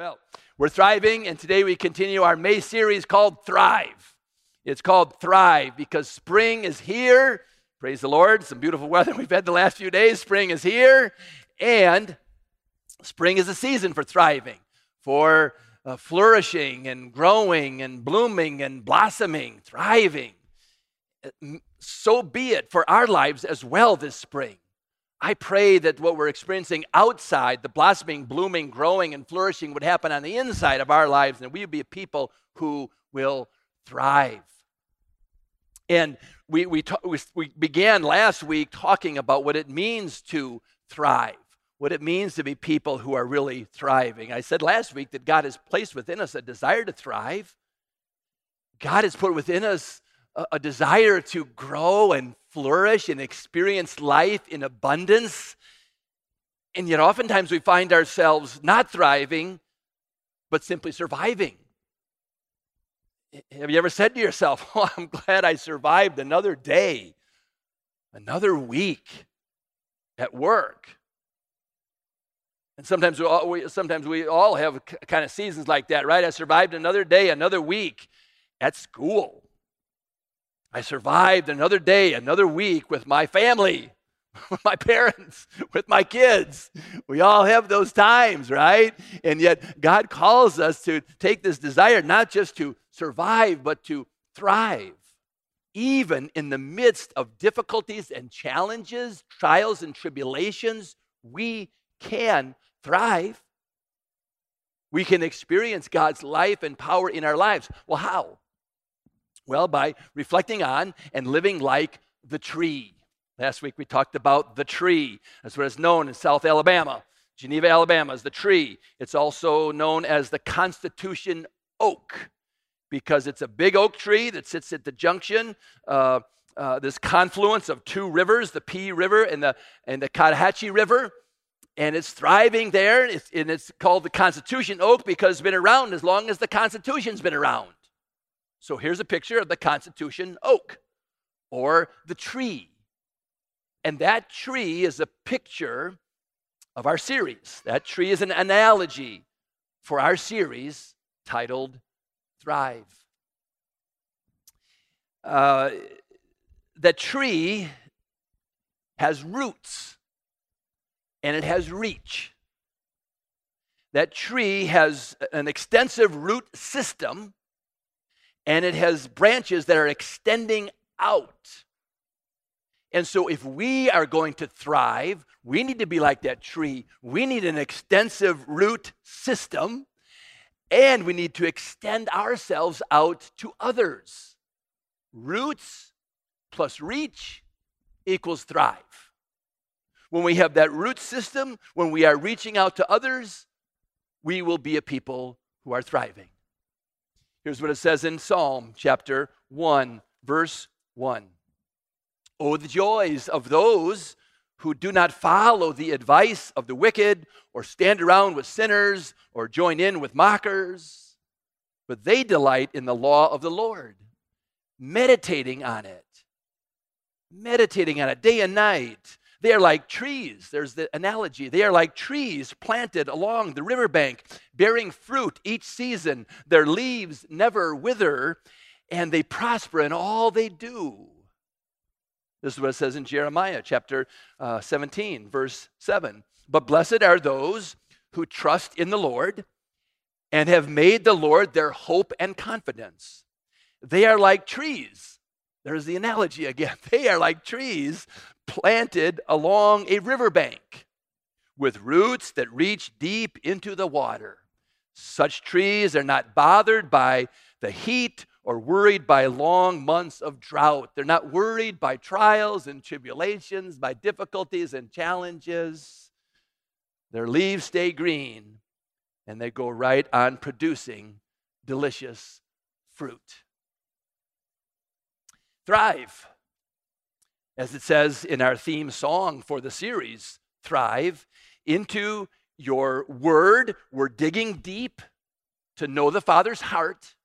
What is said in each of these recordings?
Well, we're thriving, and today we continue our May series called Thrive. It's called Thrive because spring is here. Praise the Lord. Some beautiful weather we've had the last few days. Spring is here, and spring is a season for thriving, for uh, flourishing and growing and blooming and blossoming, thriving. So be it for our lives as well this spring. I pray that what we're experiencing outside, the blossoming, blooming, growing, and flourishing, would happen on the inside of our lives, and we would be a people who will thrive. And we, we, ta- we began last week talking about what it means to thrive, what it means to be people who are really thriving. I said last week that God has placed within us a desire to thrive. God has put within us a, a desire to grow and flourish and experience life in abundance. And yet, oftentimes, we find ourselves not thriving, but simply surviving. Have you ever said to yourself, Oh, I'm glad I survived another day, another week at work? And sometimes we all, we, sometimes we all have kind of seasons like that, right? I survived another day, another week at school. I survived another day, another week with my family, with my parents, with my kids. We all have those times, right? And yet, God calls us to take this desire not just to survive, but to thrive. Even in the midst of difficulties and challenges, trials and tribulations, we can thrive. We can experience God's life and power in our lives. Well, how? Well, by reflecting on and living like the tree. Last week we talked about the tree. That's what it's known in South Alabama. Geneva, Alabama is the tree. It's also known as the Constitution oak because it's a big oak tree that sits at the junction, uh, uh, this confluence of two rivers, the Pea River and the, and the Choctawhatchee River. And it's thriving there, it's, and it's called the Constitution oak because it's been around as long as the Constitution's been around. So here's a picture of the Constitution oak or the tree. And that tree is a picture of our series. That tree is an analogy for our series titled Thrive. Uh, the tree has roots and it has reach. That tree has an extensive root system and it has branches that are extending out. And so, if we are going to thrive, we need to be like that tree. We need an extensive root system, and we need to extend ourselves out to others. Roots plus reach equals thrive. When we have that root system, when we are reaching out to others, we will be a people who are thriving. Here's what it says in Psalm chapter 1, verse 1. Oh, the joys of those who do not follow the advice of the wicked, or stand around with sinners, or join in with mockers, but they delight in the law of the Lord, meditating on it, meditating on it day and night. They are like trees. There's the analogy. They are like trees planted along the riverbank, bearing fruit each season. Their leaves never wither, and they prosper in all they do. This is what it says in Jeremiah chapter uh, 17, verse 7. But blessed are those who trust in the Lord and have made the Lord their hope and confidence. They are like trees. There's the analogy again. They are like trees planted along a riverbank with roots that reach deep into the water. Such trees are not bothered by the heat or worried by long months of drought. They're not worried by trials and tribulations, by difficulties and challenges. Their leaves stay green and they go right on producing delicious fruit. Thrive as it says in our theme song for the series, Thrive, into your word. We're digging deep to know the Father's heart.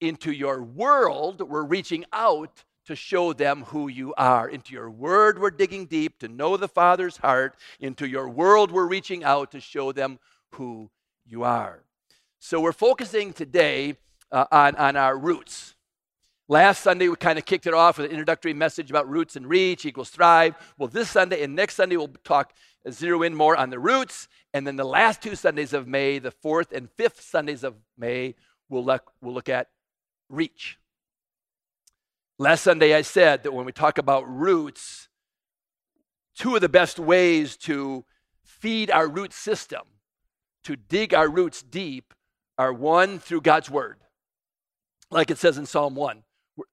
Into your world, we're reaching out to show them who you are. Into your word, we're digging deep to know the Father's heart. Into your world, we're reaching out to show them who you are. So we're focusing today uh, on, on our roots. Last Sunday, we kind of kicked it off with an introductory message about roots and reach equals thrive. Well, this Sunday and next Sunday, we'll talk, uh, zero in more on the roots. And then the last two Sundays of May, the fourth and fifth Sundays of May, we'll look, we'll look at reach. Last Sunday, I said that when we talk about roots, two of the best ways to feed our root system, to dig our roots deep, are one through God's Word. Like it says in Psalm 1,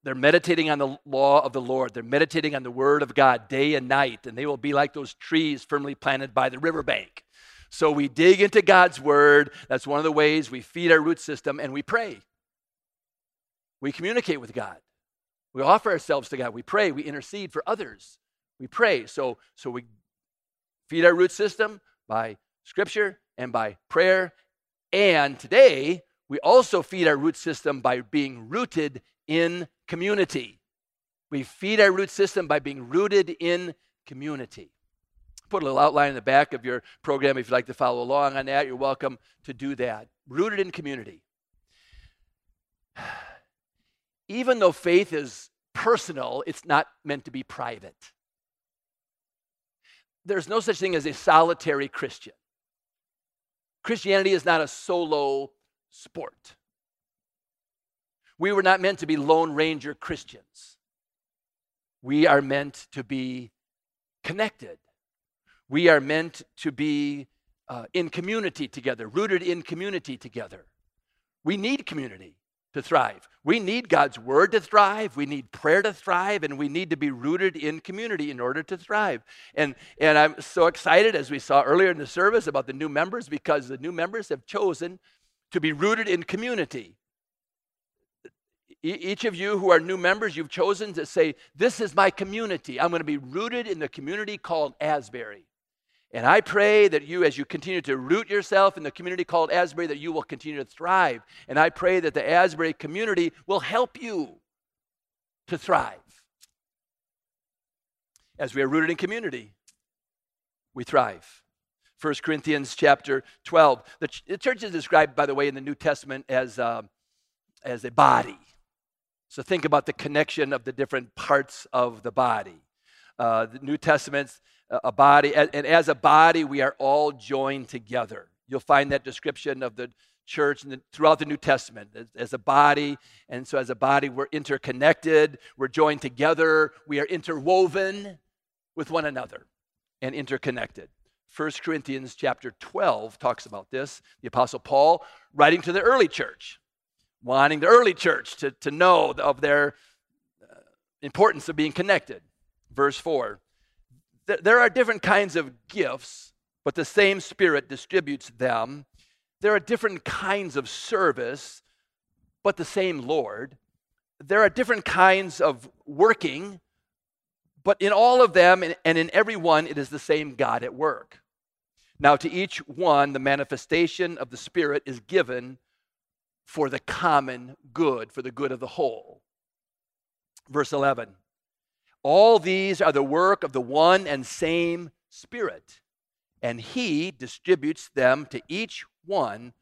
they're meditating on the law of the Lord. They're meditating on the Word of God day and night, and they will be like those trees firmly planted by the riverbank. So we dig into God's Word. That's one of the ways we feed our root system, and we pray. We communicate with God. We offer ourselves to God. We pray. We intercede for others. We pray. So, so we feed our root system by Scripture and by prayer. And today, we also feed our root system by being rooted in community. We feed our root system by being rooted in community. Put a little outline in the back of your program if you'd like to follow along on that. You're welcome to do that. Rooted in community. Even though faith is personal, it's not meant to be private. There's no such thing as a solitary Christian. Christianity is not a solo sport. We were not meant to be Lone Ranger Christians. We are meant to be connected. We are meant to be uh, in community together, rooted in community together. We need community to thrive. We need God's word to thrive. We need prayer to thrive, and we need to be rooted in community in order to thrive. And, and I'm so excited, as we saw earlier in the service, about the new members because the new members have chosen to be rooted in community. Each of you who are new members, you've chosen to say, This is my community. I'm going to be rooted in the community called Asbury. And I pray that you, as you continue to root yourself in the community called Asbury, that you will continue to thrive. And I pray that the Asbury community will help you to thrive. As we are rooted in community, we thrive. 1 Corinthians chapter 12. The, ch- the church is described, by the way, in the New Testament as, uh, as a body. So think about the connection of the different parts of the body. Uh, the New Testament's a body, and as a body, we are all joined together. You'll find that description of the church the, throughout the New Testament as, as, a body. And so, as a body, we're interconnected, we're joined together, we are interwoven with one another and interconnected. 1 Corinthians chapter 12 talks about this. The Apostle Paul writing to the early church, wanting the early church to, to know of their uh, importance of being connected. Verse 4 there are different kinds of gifts, but the same Spirit distributes them. There are different kinds of service, but the same Lord. There are different kinds of working, but in all of them and in every one, it is the same God at work. Now, to each one, the manifestation of the Spirit is given for the common good, for the good of the whole. Verse 11 all these are the work of the one and same Spirit, and He distributes them to each one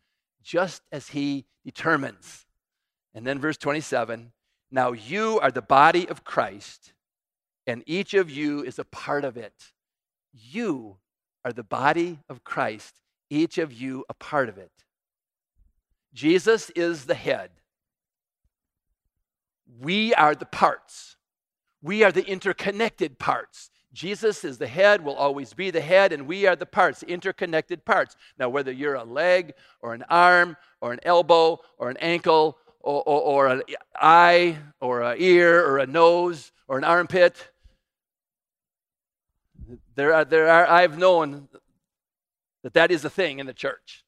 just as He determines. And then verse 27 Now you are the body of Christ, and each of you is a part of it. You are the body of Christ, each of you a part of it. Jesus is the head. We are the parts. We are the interconnected parts. Jesus is the head, will always be the head, and we are the parts, interconnected parts. Now, whether you're a leg or an arm or an elbow or an ankle or, or, or an eye or an ear or a nose or an armpit, there are, there are, I've known that that is a thing in the church.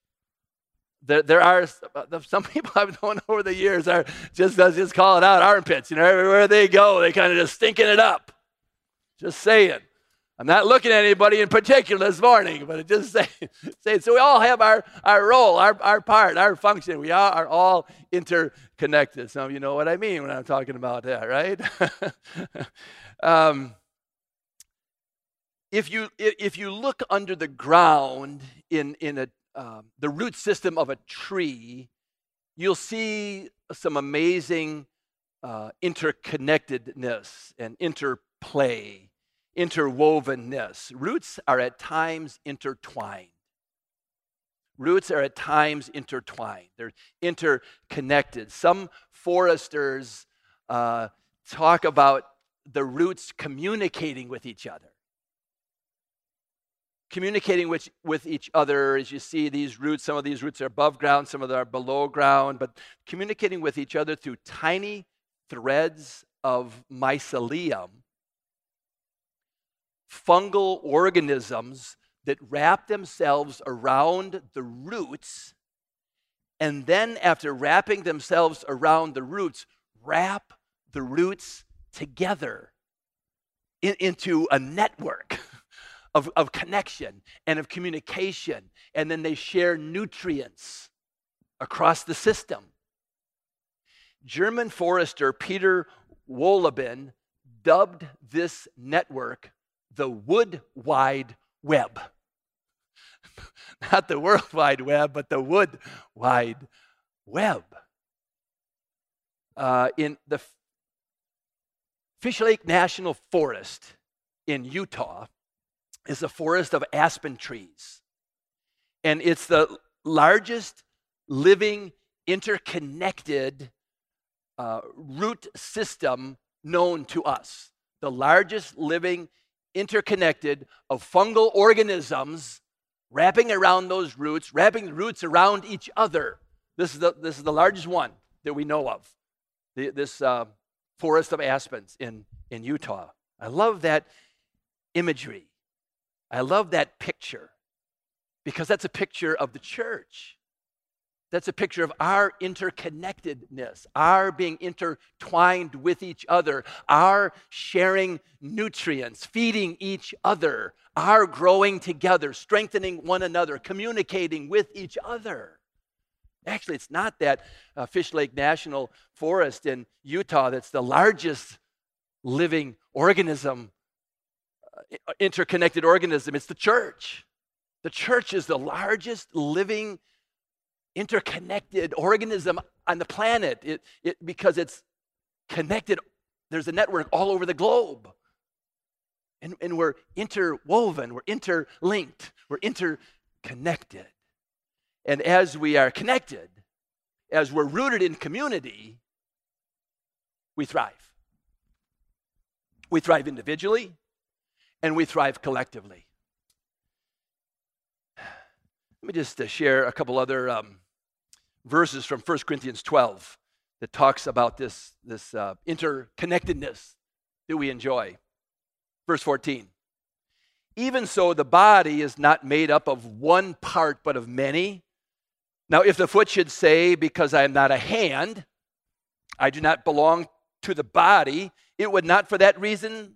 There, there are uh, some people I've known over the years are just just call it out armpits. You know, everywhere they go, they kind of just stinking it up. Just saying. I'm not looking at anybody in particular this morning, but just say, say so we all have our, our role, our, our part, our function. We are, are all interconnected. Some of you know what I mean when I'm talking about that, right? um, if you if you look under the ground in in a um, the root system of a tree, you'll see some amazing uh, interconnectedness and interplay, interwovenness. Roots are at times intertwined. Roots are at times intertwined, they're interconnected. Some foresters uh, talk about the roots communicating with each other. Communicating with, with each other, as you see these roots, some of these roots are above ground, some of them are below ground, but communicating with each other through tiny threads of mycelium, fungal organisms that wrap themselves around the roots, and then, after wrapping themselves around the roots, wrap the roots together in, into a network of, of connection and of communication, and then they share nutrients across the system. German forester Peter Wohlleben dubbed this network the Wood Wide Web. Not the World Wide Web, but the Wood Wide Web. Uh, in the Fish Lake National Forest in Utah is a forest of aspen trees. And it's the largest living interconnected uh, root system known to us. The largest living interconnected of fungal organisms wrapping around those roots, wrapping the roots around each other. This is the, this is the largest one that we know of, the, this uh, forest of aspens in, in Utah. I love that imagery. I love that picture because that's a picture of the church. That's a picture of our interconnectedness, our being intertwined with each other, our sharing nutrients, feeding each other, our growing together, strengthening one another, communicating with each other. Actually, it's not that uh, Fish Lake National Forest in Utah that's the largest living organism, interconnected organism. It's the church. The church is the largest living interconnected organism on the planet it, it, because it's connected. There's a network all over the globe. And, and we're interwoven, we're interlinked, we're interconnected. And as we are connected, as we're rooted in community, we thrive. We thrive individually and we thrive collectively. Let me just uh, share a couple other um, verses from 1 Corinthians 12 that talks about this, this uh, interconnectedness that we enjoy. Verse 14. Even so, the body is not made up of one part, but of many. Now, if the foot should say, Because I am not a hand, I do not belong to the body, it would not for that reason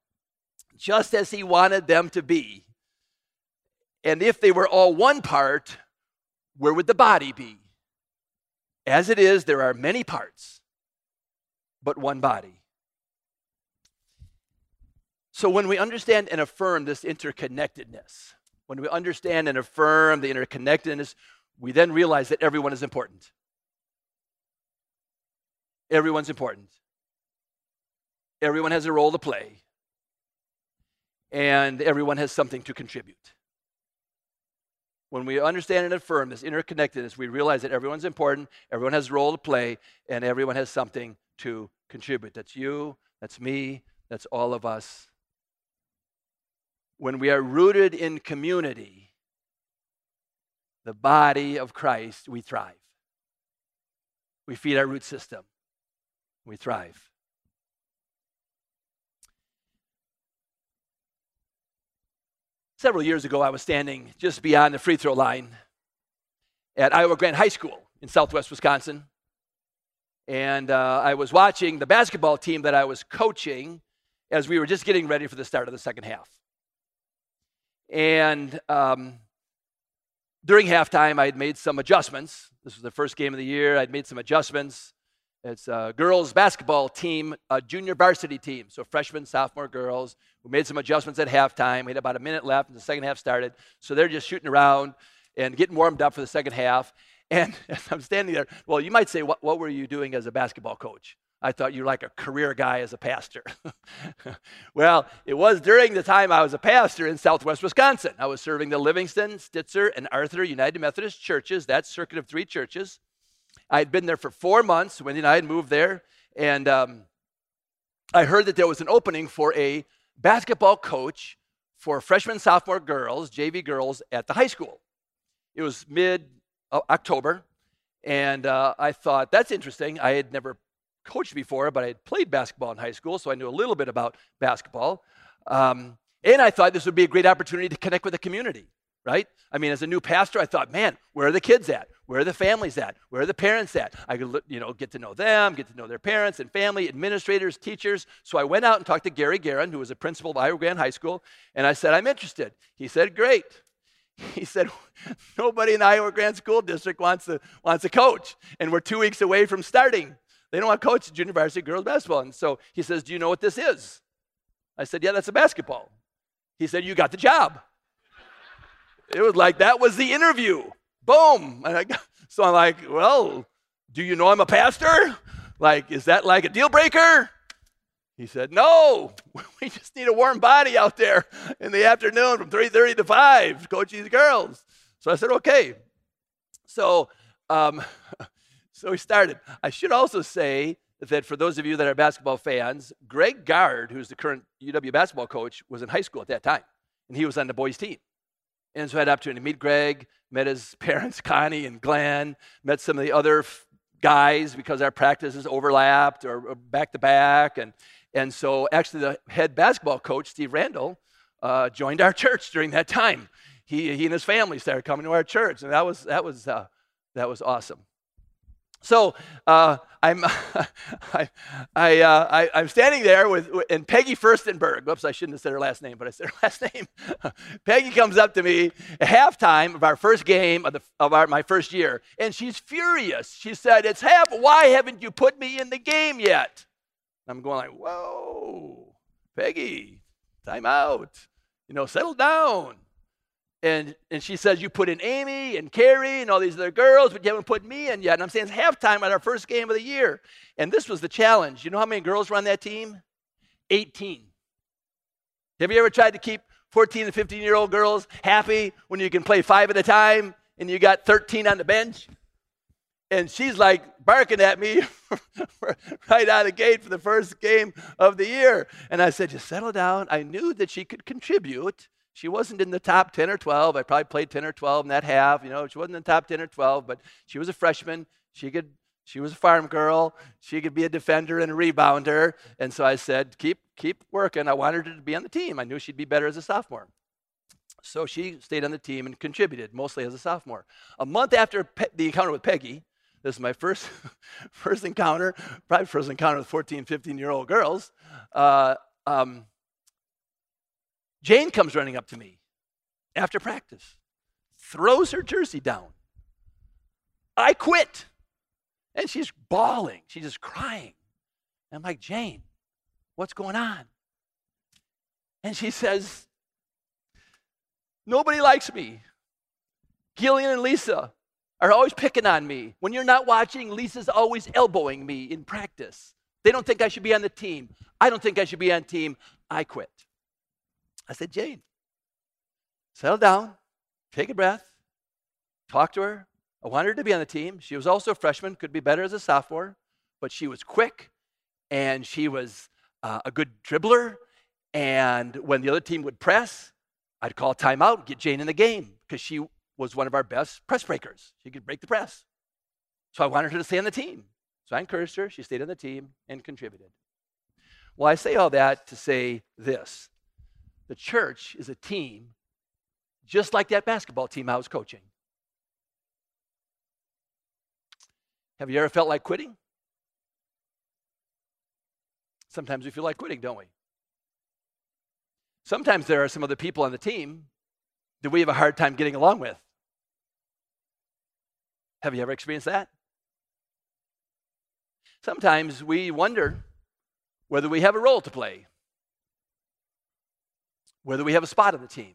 just as He wanted them to be. And if they were all one part, where would the body be? As it is, there are many parts, but one body. So when we understand and affirm this interconnectedness, when we understand and affirm the interconnectedness, we then realize that everyone is important. Everyone's important. Everyone has a role to play. And everyone has something to contribute. When we understand and affirm this interconnectedness, we realize that everyone's important, everyone has a role to play, and everyone has something to contribute. That's you, that's me, that's all of us. When we are rooted in community, the body of Christ, we thrive. We feed our root system, we thrive. Several years ago, I was standing just beyond the free throw line at Iowa Grant High School in southwest Wisconsin. And uh, I was watching the basketball team that I was coaching as we were just getting ready for the start of the second half. And um, during halftime, I had made some adjustments. This was the first game of the year. I'd made some adjustments. It's a girls' basketball team, a junior varsity team. So freshmen, sophomore girls. We made some adjustments at halftime. We had about a minute left, and the second half started. So they're just shooting around and getting warmed up for the second half. And I'm standing there. Well, you might say, what, what were you doing as a basketball coach? I thought you were like a career guy as a pastor. well, it was during the time I was a pastor in southwest Wisconsin. I was serving the Livingston, Stitzer, and Arthur United Methodist churches, that circuit of three churches. I had been there for four months. Wendy and I had moved there, and um, I heard that there was an opening for a basketball coach for freshman, sophomore girls, JV girls, at the high school. It was mid October, and uh, I thought, that's interesting. I had never coached before, but I had played basketball in high school, so I knew a little bit about basketball. Um, and I thought this would be a great opportunity to connect with the community, right? I mean, as a new pastor, I thought, man, where are the kids at? Where are the families at? Where are the parents at? I could, you know, get to know them, get to know their parents and family, administrators, teachers. So I went out and talked to Gary Guerin, who was a principal of Iowa Grant High School, and I said, I'm interested. He said, great. He said, nobody in the Iowa Grant School District wants to, wants a coach, and we're two weeks away from starting. They don't want to coach junior varsity girls basketball. And so he says, Do you know what this is? I said, Yeah, that's a basketball. He said, You got the job. it was like that was the interview. Boom. I, so I'm like, Well, do you know I'm a pastor? Like, is that like a deal breaker? He said, No, we just need a warm body out there in the afternoon from 3:30 to 5, coach these girls. So I said, Okay. So um, so we started. I should also say that for those of you that are basketball fans, Greg Gard, who's the current UW basketball coach, was in high school at that time, and he was on the boys' team. And so I had opportunity to meet Greg, met his parents, Connie and Glenn, met some of the other f- guys because our practices overlapped or back to back. And, and so actually, the head basketball coach, Steve Randall, uh, joined our church during that time. He, he and his family started coming to our church, and that was, that was, uh, that was awesome. So uh, I'm, I, I, uh, I, am standing there with, and Peggy Furstenberg. Oops, I shouldn't have said her last name, but I said her last name. Peggy comes up to me at halftime of our first game of, the, of our, my first year, and she's furious. She said, It's half, why haven't you put me in the game yet? I'm going like, Whoa, Peggy, time out. You know, settle down. And, and she says, You put in Amy and Carrie and all these other girls, but you haven't put me in yet. And I'm saying it's halftime at our first game of the year. And this was the challenge. You know how many girls were on that team? 18. Have you ever tried to keep 14 and 15 year old girls happy when you can play five at a time and you got 13 on the bench? And she's like barking at me right out of the gate for the first game of the year. And I said, Just settle down. I knew that she could contribute she wasn't in the top 10 or 12. I probably played 10 or 12 in that half. You know, she wasn't in the top 10 or 12, but she was a freshman. She could she was a farm girl. She could be a defender and a rebounder. And so I said, keep, keep working. I wanted her to be on the team. I knew she'd be better as a sophomore. So she stayed on the team and contributed, mostly as a sophomore. A month after Pe- the encounter with Peggy, this is my first, first encounter, probably first encounter with 14, 15 year old girls. Uh, um, Jane comes running up to me after practice, throws her jersey down. I quit. And she's bawling. She's just crying. And I'm like, Jane, what's going on? And she says, Nobody likes me. Gillian and Lisa are always picking on me. When you're not watching, Lisa's always elbowing me in practice. They don't think I should be on the team. I don't think I should be on team. I quit. I said, Jane, settle down, take a breath, talk to her. I wanted her to be on the team. She was also a freshman, could be better as a sophomore, but she was quick and she was uh, a good dribbler. And when the other team would press, I'd call timeout, and get Jane in the game because she was one of our best press breakers. She could break the press. So I wanted her to stay on the team. So I encouraged her. She stayed on the team and contributed. Well, I say all that to say this the church is a team just like that basketball team I was coaching. Have you ever felt like quitting? Sometimes we feel like quitting, don't we? Sometimes there are some other people on the team that we have a hard time getting along with. Have you ever experienced that? Sometimes we wonder whether we have a role to play, whether we have a spot on the team.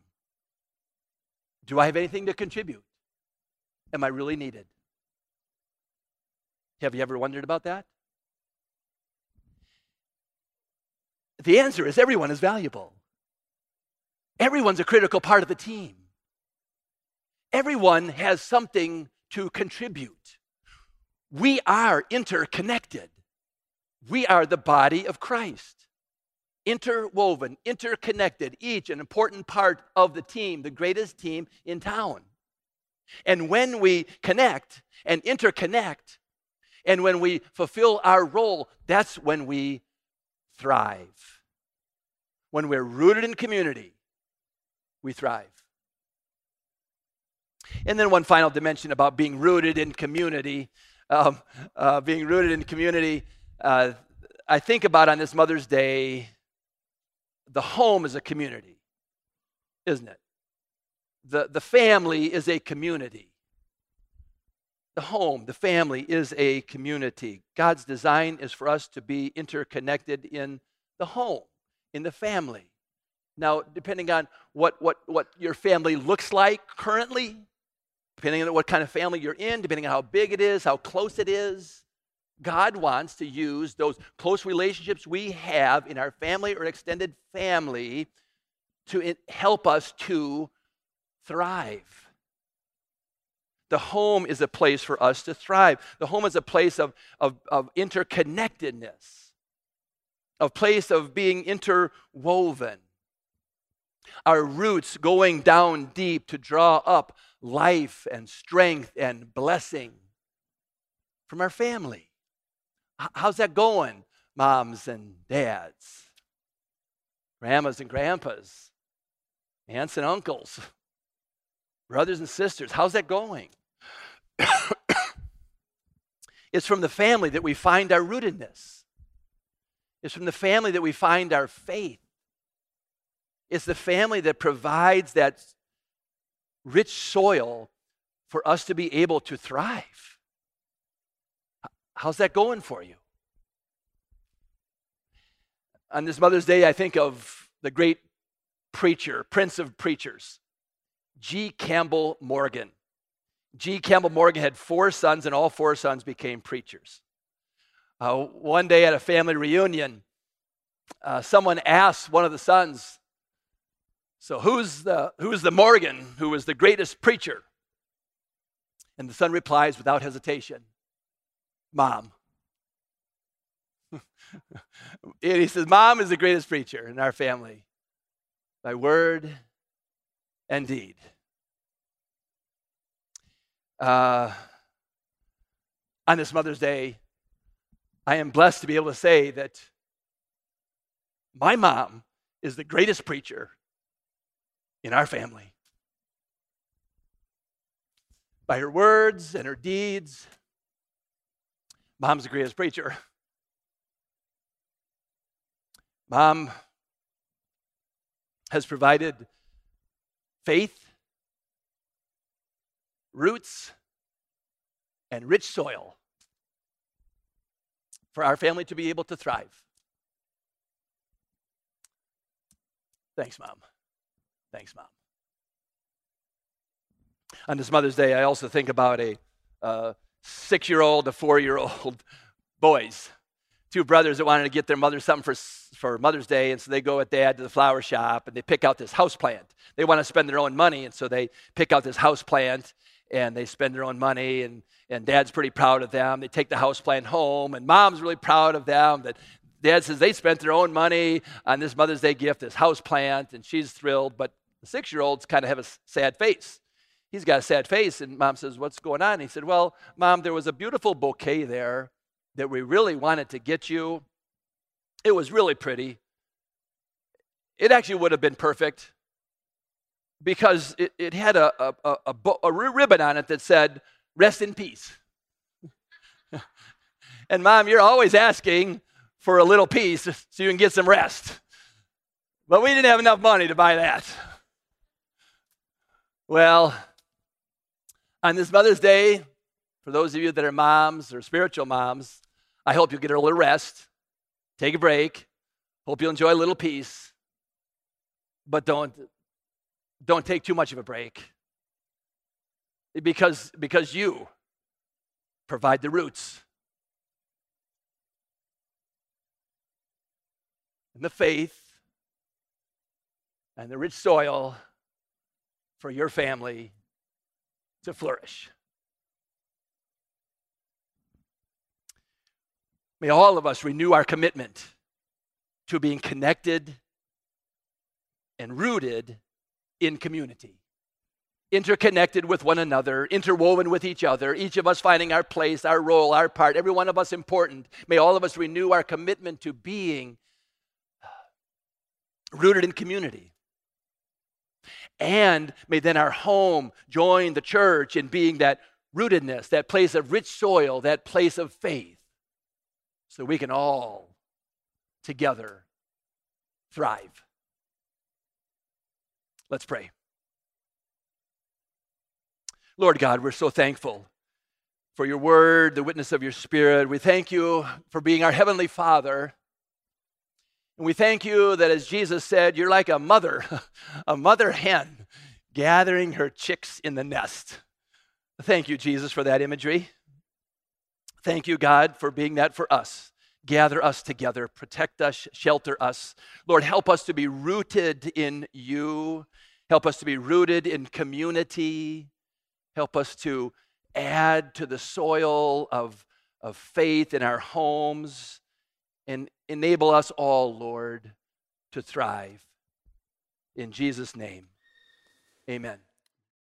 Do I have anything to contribute? Am I really needed? Have you ever wondered about that? The answer is everyone is valuable. Everyone's a critical part of the team. Everyone has something to contribute. We are interconnected. We are the body of Christ. Interwoven, interconnected, each an important part of the team, the greatest team in town. And when we connect and interconnect, and when we fulfill our role, that's when we thrive. When we're rooted in community, we thrive. And then one final dimension about being rooted in community. Um, uh, being rooted in community, uh, I think about on this Mother's Day, the home is a community, isn't it? The, the family is a community. The home, the family is a community. God's design is for us to be interconnected in the home, in the family. Now, depending on what, what, what your family looks like currently, depending on what kind of family you're in, depending on how big it is, how close it is, God wants to use those close relationships we have in our family or extended family to help us to thrive. The home is a place for us to thrive. The home is a place of, of, of interconnectedness, a place of being interwoven. Our roots going down deep to draw up life and strength and blessing from our family. How's that going, moms and dads, grandmas and grandpas, aunts and uncles? Brothers and sisters, how's that going? it's from the family that we find our rootedness. It's from the family that we find our faith. It's the family that provides that rich soil for us to be able to thrive. How's that going for you? On this Mother's Day, I think of the great preacher, prince of preachers, G. Campbell Morgan. G. Campbell Morgan had four sons, and all four sons became preachers. Uh, one day at a family reunion, uh, someone asked one of the sons, So, who's the, who's the Morgan who was the greatest preacher? And the son replies without hesitation, Mom. and he says, Mom is the greatest preacher in our family by word and deed. Uh, on this Mother's Day, I am blessed to be able to say that my mom is the greatest preacher in our family. By her words and her deeds, mom's the greatest preacher. Mom has provided faith roots, and rich soil for our family to be able to thrive. Thanks, Mom. Thanks, Mom. On this Mother's Day, I also think about a uh, six year old, a four year old boys, two brothers that wanted to get their mother something for, for Mother's Day, and so they go with dad to the flower shop and they pick out this house plant. They want to spend their own money, and so they pick out this house plant and they spend their own money and, and dad's pretty proud of them. They take the house plant home and mom's really proud of them that dad says they spent their own money on this mother's day gift this house plant and she's thrilled but the six year olds kind of have a sad face he's got a sad face and mom says what's going on he said well mom there was a beautiful bouquet there that we really wanted to get you it was really pretty it actually would have been perfect because it, it had a, a, a, a, ribbon on it that said, Rest in peace. and mom, you're always asking for a little piece so you can get some rest. But we didn't have enough money to buy that. Well, on this Mother's Day, for those of you that are moms or spiritual moms, I hope you'll get a little rest, take a break. Hope you'll enjoy a little peace, but don't don't take too much of a break because because you provide the roots and the faith and the rich soil for your family to flourish. May all of us renew our commitment to being connected and rooted in community, interconnected with one another, interwoven with each other, each of us finding our place, our role, our part, every one of us important. May all of us renew our commitment to being rooted in community. And may then our home join the church in being that rootedness, that place of rich soil, that place of faith, so we can all together thrive. Let's pray. Lord God, we're so thankful for your word, the witness of your spirit. We thank you for being our heavenly Father. And we thank you that, as Jesus said, you're like a mother, a mother hen gathering her chicks in the nest. Thank you, Jesus, for that imagery. Thank you, God, for being that for us. Gather us together, protect us, shelter us. Lord, help us to be rooted in you. Help us to be rooted in community. Help us to add to the soil of, of faith in our homes and enable us all, Lord, to thrive. In Jesus' name, amen.